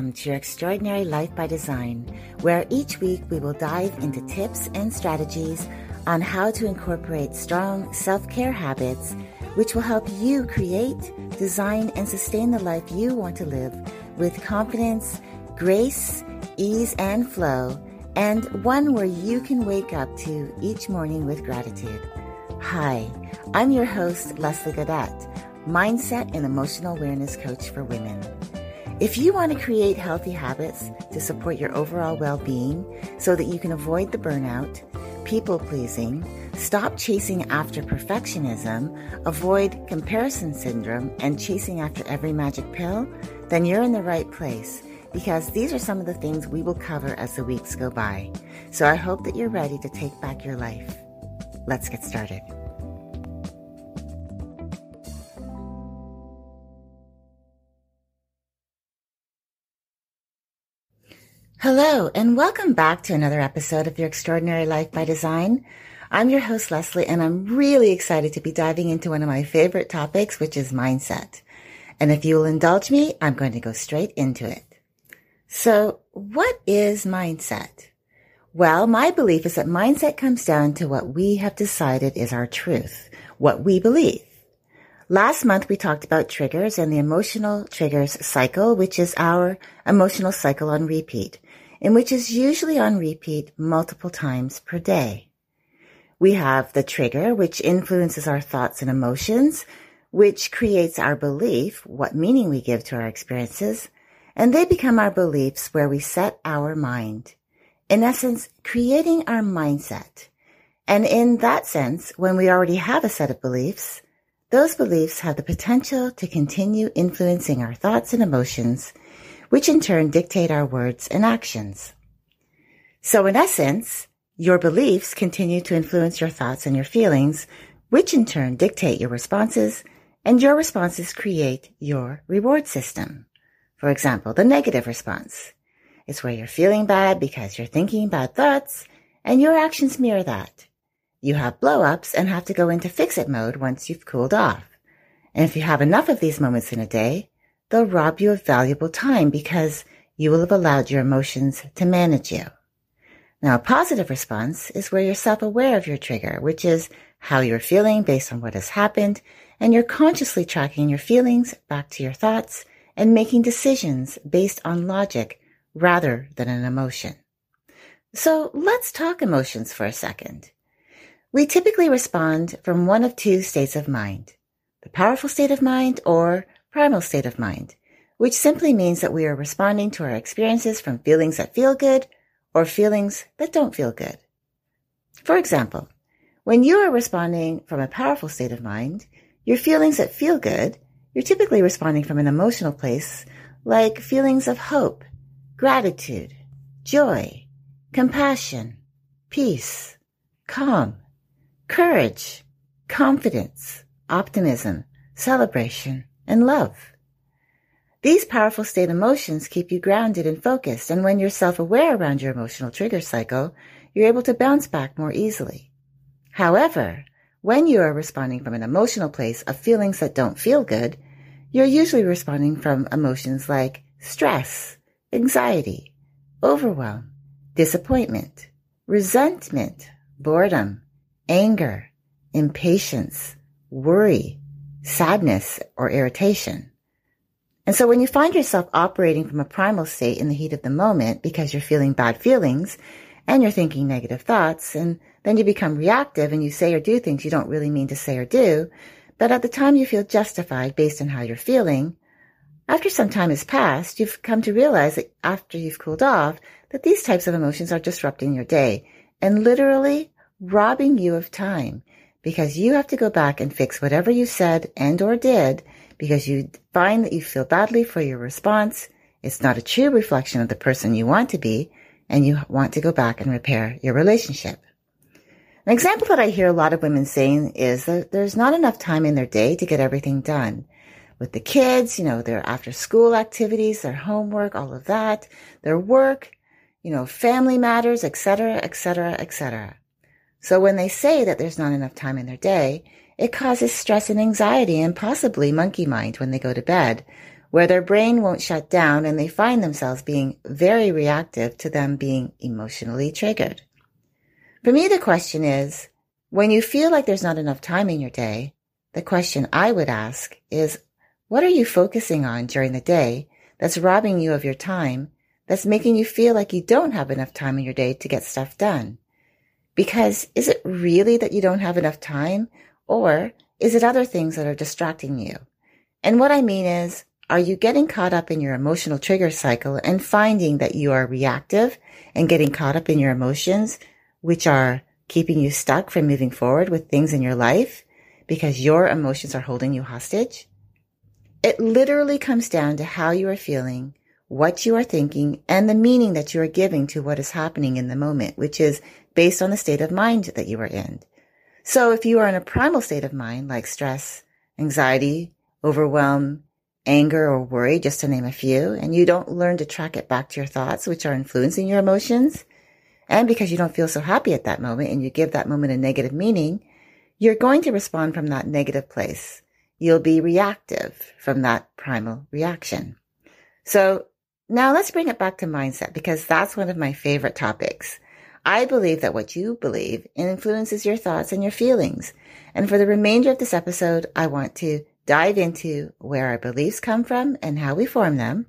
Welcome to your Extraordinary Life by Design, where each week we will dive into tips and strategies on how to incorporate strong self care habits which will help you create, design, and sustain the life you want to live with confidence, grace, ease, and flow, and one where you can wake up to each morning with gratitude. Hi, I'm your host, Leslie Godet, Mindset and Emotional Awareness Coach for Women. If you want to create healthy habits to support your overall well being so that you can avoid the burnout, people pleasing, stop chasing after perfectionism, avoid comparison syndrome, and chasing after every magic pill, then you're in the right place because these are some of the things we will cover as the weeks go by. So I hope that you're ready to take back your life. Let's get started. Hello, and welcome back to another episode of Your Extraordinary Life by Design. I'm your host, Leslie, and I'm really excited to be diving into one of my favorite topics, which is mindset. And if you will indulge me, I'm going to go straight into it. So, what is mindset? Well, my belief is that mindset comes down to what we have decided is our truth, what we believe. Last month we talked about triggers and the emotional triggers cycle, which is our emotional cycle on repeat and which is usually on repeat multiple times per day. We have the trigger, which influences our thoughts and emotions, which creates our belief, what meaning we give to our experiences, and they become our beliefs where we set our mind. In essence, creating our mindset. And in that sense, when we already have a set of beliefs, those beliefs have the potential to continue influencing our thoughts and emotions which in turn dictate our words and actions. So in essence, your beliefs continue to influence your thoughts and your feelings, which in turn dictate your responses, and your responses create your reward system. For example, the negative response. is where you're feeling bad because you're thinking bad thoughts, and your actions mirror that. You have blow-ups and have to go into fix-it mode once you've cooled off. And if you have enough of these moments in a day, they'll rob you of valuable time because you will have allowed your emotions to manage you. Now, a positive response is where you're self-aware of your trigger, which is how you're feeling based on what has happened, and you're consciously tracking your feelings back to your thoughts and making decisions based on logic rather than an emotion. So let's talk emotions for a second. We typically respond from one of two states of mind, the powerful state of mind or primal state of mind, which simply means that we are responding to our experiences from feelings that feel good or feelings that don't feel good. For example, when you are responding from a powerful state of mind, your feelings that feel good, you're typically responding from an emotional place like feelings of hope, gratitude, joy, compassion, peace, calm, courage, confidence, optimism, celebration, and love. These powerful state emotions keep you grounded and focused, and when you're self-aware around your emotional trigger cycle, you're able to bounce back more easily. However, when you are responding from an emotional place of feelings that don't feel good, you're usually responding from emotions like stress, anxiety, overwhelm, disappointment, resentment, boredom, anger, impatience, worry, sadness, or irritation. And so when you find yourself operating from a primal state in the heat of the moment because you're feeling bad feelings and you're thinking negative thoughts, and then you become reactive and you say or do things you don't really mean to say or do, but at the time you feel justified based on how you're feeling, after some time has passed, you've come to realize that after you've cooled off, that these types of emotions are disrupting your day and literally robbing you of time because you have to go back and fix whatever you said and or did because you find that you feel badly for your response. It's not a true reflection of the person you want to be. and you want to go back and repair your relationship. An example that I hear a lot of women saying is that there's not enough time in their day to get everything done. With the kids, you know, their after school activities, their homework, all of that, their work, you know, family matters, etc., etc., etc. So when they say that there's not enough time in their day, it causes stress and anxiety and possibly monkey mind when they go to bed, where their brain won't shut down and they find themselves being very reactive to them being emotionally triggered. For me, the question is, when you feel like there's not enough time in your day, the question I would ask is, what are you focusing on during the day that's robbing you of your time, that's making you feel like you don't have enough time in your day to get stuff done? Because is it really that you don't have enough time or is it other things that are distracting you? And what I mean is, are you getting caught up in your emotional trigger cycle and finding that you are reactive and getting caught up in your emotions, which are keeping you stuck from moving forward with things in your life because your emotions are holding you hostage? It literally comes down to how you are feeling, what you are thinking, and the meaning that you are giving to what is happening in the moment, which is based on the state of mind that you are in. So if you are in a primal state of mind, like stress, anxiety, overwhelm, anger, or worry, just to name a few, and you don't learn to track it back to your thoughts, which are influencing your emotions, and because you don't feel so happy at that moment and you give that moment a negative meaning, you're going to respond from that negative place. You'll be reactive from that primal reaction. So now let's bring it back to mindset because that's one of my favorite topics. I believe that what you believe influences your thoughts and your feelings. And for the remainder of this episode, I want to dive into where our beliefs come from and how we form them,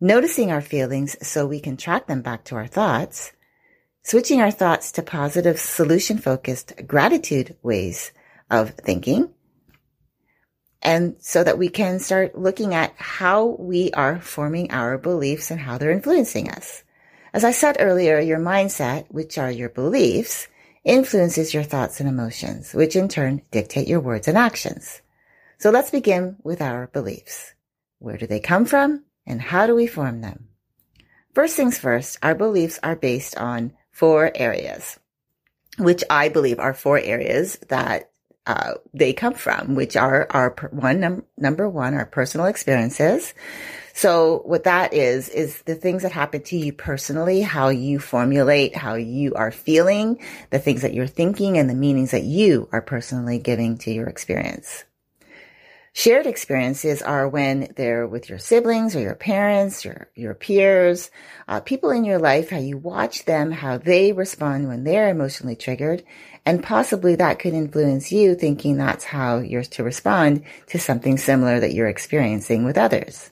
noticing our feelings so we can track them back to our thoughts, switching our thoughts to positive, solution focused, gratitude ways of thinking, and so that we can start looking at how we are forming our beliefs and how they're influencing us. As I said earlier, your mindset, which are your beliefs, influences your thoughts and emotions, which in turn dictate your words and actions. So let's begin with our beliefs. Where do they come from and how do we form them? First things first, our beliefs are based on four areas, which I believe are four areas that uh, they come from, which are our one num- number one, our personal experiences. So what that is, is the things that happen to you personally, how you formulate, how you are feeling, the things that you're thinking and the meanings that you are personally giving to your experience. Shared experiences are when they're with your siblings or your parents, your, your peers, uh, people in your life, how you watch them, how they respond when they're emotionally triggered. And possibly that could influence you thinking that's how you're to respond to something similar that you're experiencing with others.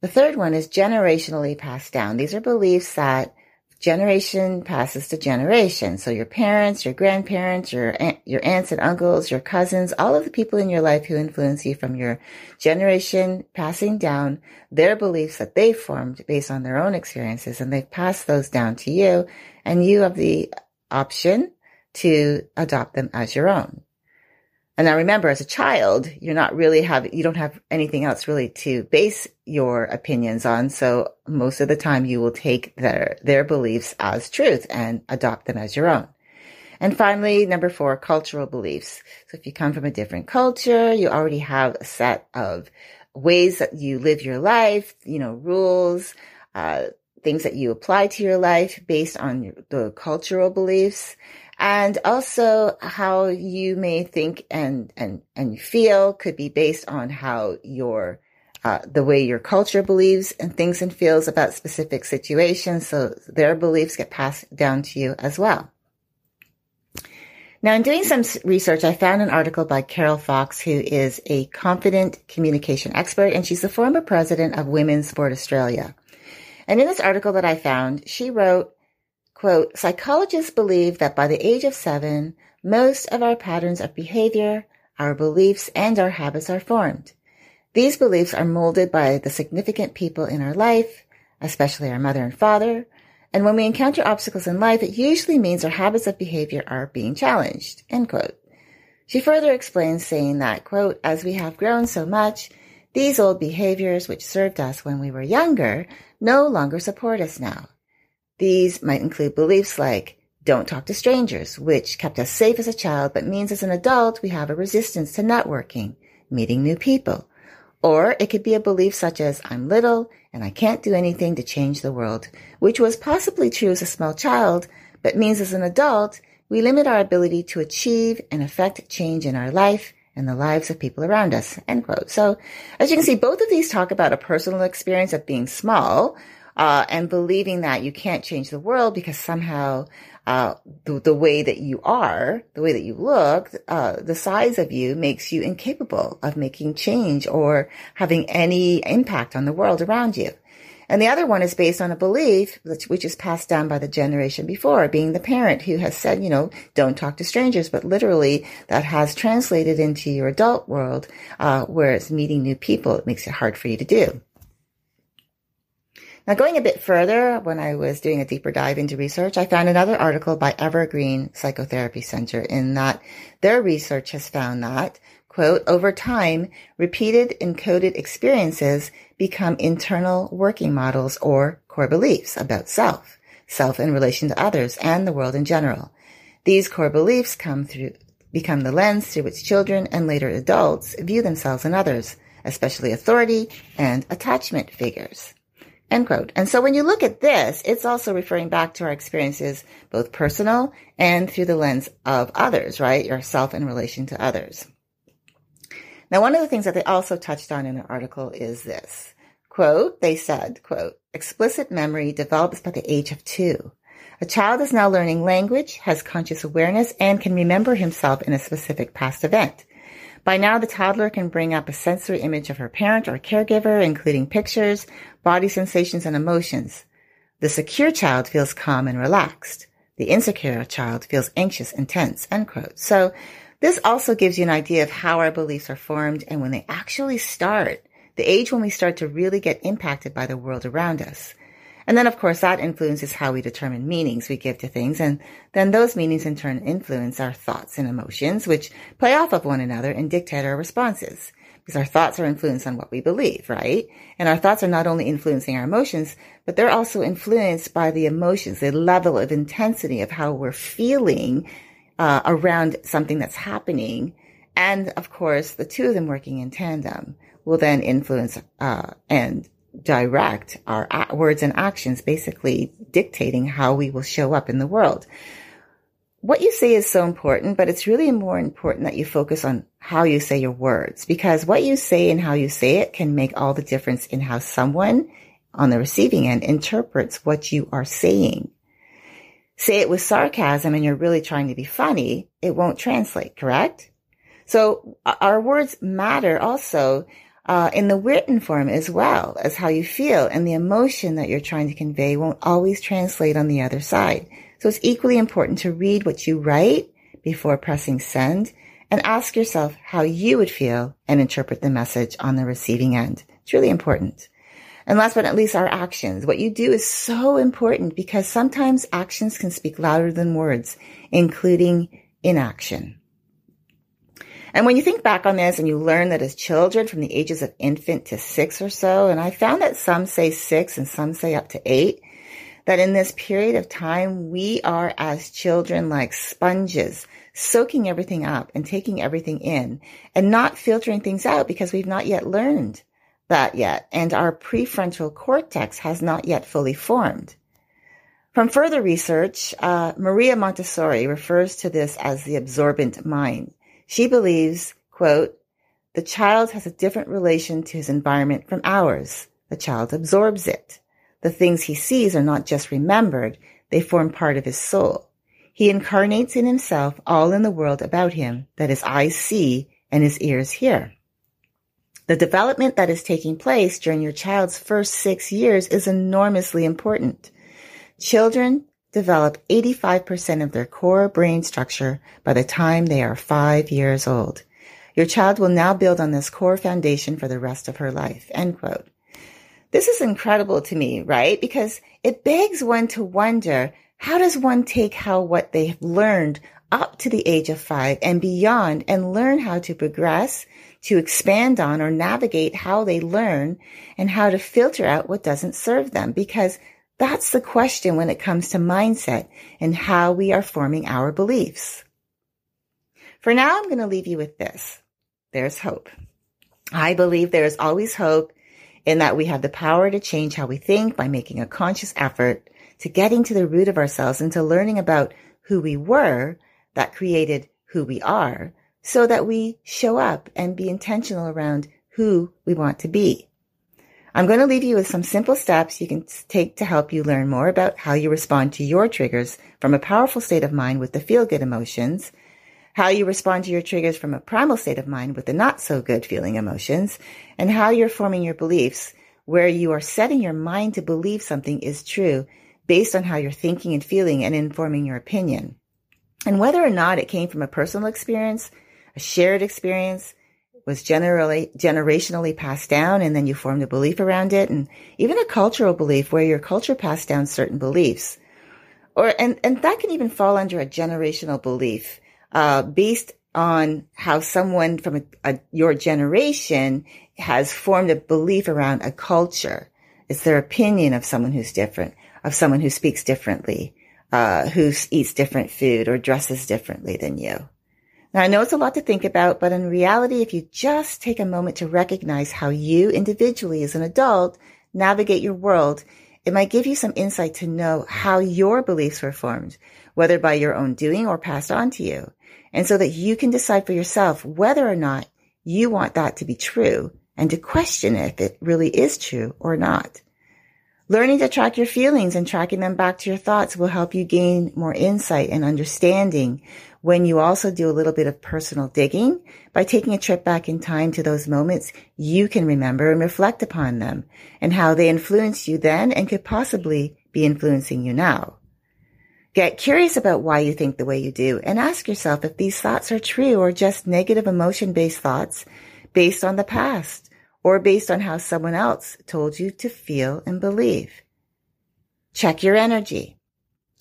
The third one is generationally passed down. These are beliefs that generation passes to generation. So your parents, your grandparents, your your aunts and uncles, your cousins, all of the people in your life who influence you from your generation passing down their beliefs that they formed based on their own experiences and they've passed those down to you and you have the option to adopt them as your own. And now remember, as a child, you're not really have, you don't have anything else really to base your opinions on. So most of the time you will take their, their beliefs as truth and adopt them as your own. And finally, number four, cultural beliefs. So if you come from a different culture, you already have a set of ways that you live your life, you know, rules, uh, things that you apply to your life based on the cultural beliefs and also how you may think and and and feel could be based on how your uh, the way your culture believes and thinks and feels about specific situations. So their beliefs get passed down to you as well. Now, in doing some research, I found an article by Carol Fox, who is a confident communication expert, and she's the former president of Women's Sport Australia. And in this article that I found, she wrote, Quote, psychologists believe that by the age of seven, most of our patterns of behavior, our beliefs, and our habits are formed. These beliefs are molded by the significant people in our life, especially our mother and father. And when we encounter obstacles in life, it usually means our habits of behavior are being challenged. End quote. She further explains saying that, quote, as we have grown so much, these old behaviors which served us when we were younger no longer support us now. These might include beliefs like don't talk to strangers, which kept us safe as a child, but means as an adult we have a resistance to networking, meeting new people. Or it could be a belief such as I'm little and I can't do anything to change the world, which was possibly true as a small child, but means as an adult we limit our ability to achieve and affect change in our life and the lives of people around us. End quote. So as you can see, both of these talk about a personal experience of being small, uh, and believing that you can't change the world because somehow uh, the, the, way that you are, the way that you look, uh, the size of you makes you incapable of making change or having any impact on the world around you. And the other one is based on a belief which is passed down by the generation before, being the parent who has said, you know, don't talk to strangers, but literally that has translated into your adult world, uh, where it's meeting new people. It makes it hard for you to do. Now, going a bit further, when I was doing a deeper dive into research, I found another article by Evergreen Psychotherapy Center in that their research has found that, quote, over time, repeated encoded experiences become internal working models or core beliefs about self, self in relation to others and the world in general. These core beliefs come through, become the lens through which children and later adults view themselves and others, especially authority and attachment figures. End quote. And so when you look at this, it's also referring back to our experiences, both personal and through the lens of others, right? Yourself in relation to others. Now, one of the things that they also touched on in the article is this quote, they said, quote, explicit memory develops by the age of two. A child is now learning language, has conscious awareness, and can remember himself in a specific past event. By now, the toddler can bring up a sensory image of her parent or caregiver, including pictures, body sensations, and emotions. The secure child feels calm and relaxed. The insecure child feels anxious and tense, end quote. So this also gives you an idea of how our beliefs are formed and when they actually start, the age when we start to really get impacted by the world around us. And then, of course, that influences how we determine meanings we give to things. And then those meanings in turn influence our thoughts and emotions, which play off of one another and dictate our responses. Because our thoughts are influenced on what we believe, right? And our thoughts are not only influencing our emotions, but they're also influenced by the emotions, the level of intensity of how we're feeling uh, around something that's happening. And of course, the two of them working in tandem will then influence uh, and direct our words and actions, basically dictating how we will show up in the world. What you say is so important, but it's really more important that you focus on how you say your words because what you say and how you say it can make all the difference in how someone on the receiving end interprets what you are saying. Say it with sarcasm and you're really trying to be funny, it won't translate, correct? So our words matter also uh, in the written form as well as how you feel and the emotion that you're trying to convey won't always translate on the other side. So it's equally important to read what you write before pressing send and ask yourself how you would feel and interpret the message on the receiving end. It's really important. And last but not least, our actions. What you do is so important because sometimes actions can speak louder than words, including inaction. And when you think back on this and you learn that as children from the ages of infant to six or so, and I found that some say six and some say up to eight, that in this period of time, we are as children like sponges, soaking everything up and taking everything in and not filtering things out because we've not yet learned that yet. And our prefrontal cortex has not yet fully formed. From further research, uh, Maria Montessori refers to this as the absorbent mind. She believes, quote, the child has a different relation to his environment from ours. The child absorbs it. The things he sees are not just remembered, they form part of his soul. He incarnates in himself all in the world about him that his eyes see and his ears hear. The development that is taking place during your child's first six years is enormously important. Children develop 85% of their core brain structure by the time they are five years old. Your child will now build on this core foundation for the rest of her life. End quote. This is incredible to me, right? Because it begs one to wonder, how does one take how what they have learned up to the age of five and beyond and learn how to progress, to expand on or navigate how they learn and how to filter out what doesn't serve them? Because That's the question when it comes to mindset and how we are forming our beliefs. For now, I'm going to leave you with this. There's hope. I believe there is always hope in that we have the power to change how we think by making a conscious effort to getting to the root of ourselves and to learning about who we were that created who we are so that we show up and be intentional around who we want to be. I'm going to leave you with some simple steps you can take to help you learn more about how you respond to your triggers from a powerful state of mind with the feel good emotions how you respond to your triggers from a primal state of mind with the not so good feeling emotions, and how you're forming your beliefs where you are setting your mind to believe something is true based on how you're thinking and feeling and informing your opinion. And whether or not it came from a personal experience, a shared experience, was generally generationally passed down and then you formed a belief around it and even a cultural belief where your culture passed down certain beliefs or and and that can even fall under a generational belief uh, based on how someone from a, a, your generation has formed a belief around a culture. It's their opinion of someone who's different, of someone who speaks differently, uh, who eats different food or dresses differently than you. Now, I know it's a lot to think about, but in reality, if you just take a moment to recognize how you individually as an adult navigate your world, it might give you some insight to know how your beliefs were formed, whether by your own doing or passed on to you and so that you can decide for yourself whether or not you want that to be true and to question if it really is true or not. Learning to track your feelings and tracking them back to your thoughts will help you gain more insight and understanding when you also do a little bit of personal digging by taking a trip back in time to those moments you can remember and reflect upon them and how they influenced you then and could possibly be influencing you now. Get curious about why you think the way you do and ask yourself if these thoughts are true or just negative emotion based thoughts based on the past or based on how someone else told you to feel and believe. Check your energy.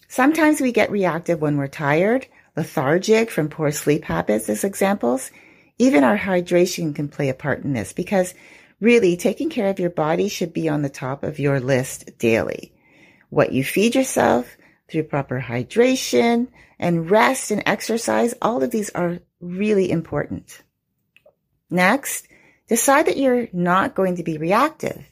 Sometimes we get reactive when we're tired, lethargic from poor sleep habits as examples. Even our hydration can play a part in this because really taking care of your body should be on the top of your list daily. What you feed yourself, through proper hydration and rest and exercise. All of these are really important. Next, decide that you're not going to be reactive.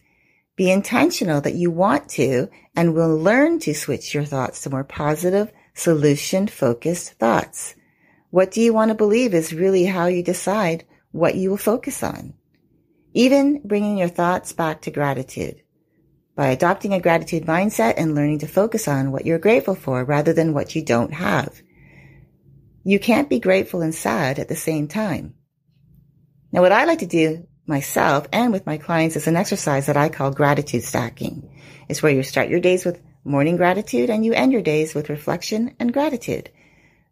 Be intentional that you want to and will learn to switch your thoughts to more positive, solution focused thoughts. What do you want to believe is really how you decide what you will focus on. Even bringing your thoughts back to gratitude by adopting a gratitude mindset and learning to focus on what you're grateful for rather than what you don't have. You can't be grateful and sad at the same time. Now, what I like to do myself and with my clients is an exercise that I call gratitude stacking. It's where you start your days with morning gratitude and you end your days with reflection and gratitude.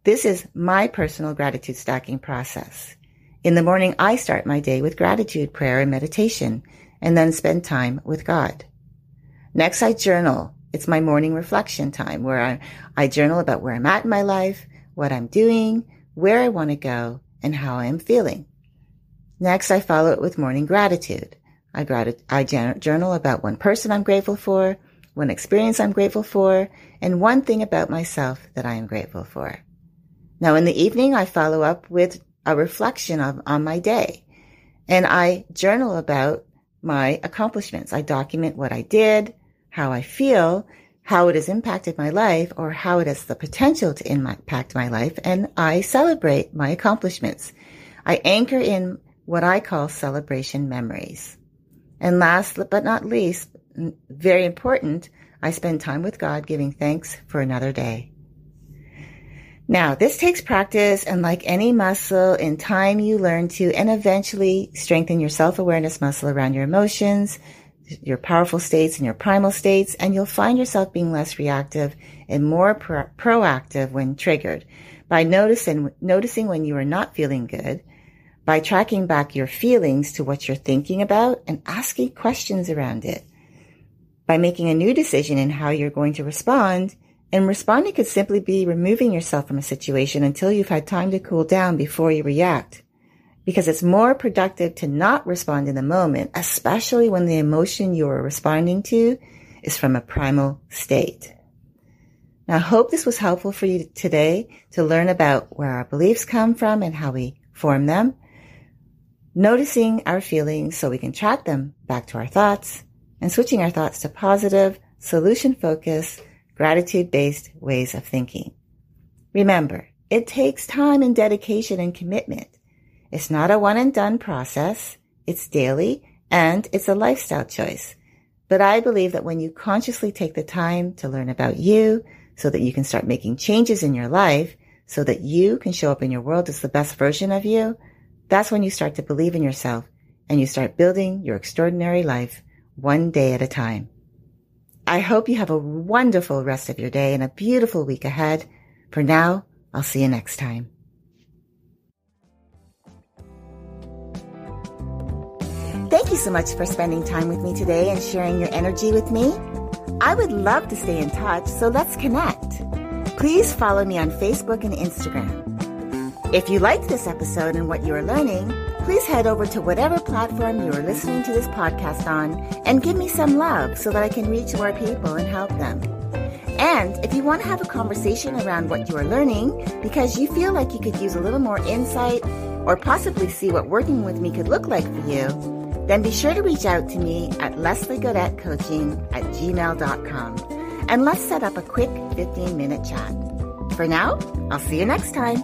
This is my personal gratitude stacking process. In the morning, I start my day with gratitude, prayer, and meditation, and then spend time with God. Next, I journal. It's my morning reflection time where I, I journal about where I'm at in my life, what I'm doing, where I want to go, and how I am feeling. Next, I follow it with morning gratitude. I, grat- I journal about one person I'm grateful for, one experience I'm grateful for, and one thing about myself that I am grateful for. Now, in the evening, I follow up with a reflection of, on my day, and I journal about my accomplishments. I document what I did, how I feel, how it has impacted my life, or how it has the potential to impact my life, and I celebrate my accomplishments. I anchor in what I call celebration memories. And last but not least, very important, I spend time with God giving thanks for another day. Now, this takes practice and like any muscle, in time you learn to and eventually strengthen your self-awareness muscle around your emotions, your powerful states and your primal states, and you'll find yourself being less reactive and more pro- proactive when triggered by noticing, noticing when you are not feeling good, by tracking back your feelings to what you're thinking about and asking questions around it, by making a new decision in how you're going to respond. And responding could simply be removing yourself from a situation until you've had time to cool down before you react because it's more productive to not respond in the moment, especially when the emotion you are responding to is from a primal state. Now, I hope this was helpful for you today to learn about where our beliefs come from and how we form them, noticing our feelings so we can track them back to our thoughts, and switching our thoughts to positive, solution focused, gratitude based ways of thinking. Remember, it takes time and dedication and commitment. It's not a one and done process. It's daily and it's a lifestyle choice. But I believe that when you consciously take the time to learn about you so that you can start making changes in your life so that you can show up in your world as the best version of you, that's when you start to believe in yourself and you start building your extraordinary life one day at a time. I hope you have a wonderful rest of your day and a beautiful week ahead. For now, I'll see you next time. Thank you so much for spending time with me today and sharing your energy with me. I would love to stay in touch, so let's connect. Please follow me on Facebook and Instagram. If you liked this episode and what you are learning, please head over to whatever platform you are listening to this podcast on and give me some love so that I can reach more people and help them. And if you want to have a conversation around what you are learning because you feel like you could use a little more insight or possibly see what working with me could look like for you, then be sure to reach out to me at lesliegodettecoaching at gmail.com and let's set up a quick 15 minute chat. For now, I'll see you next time.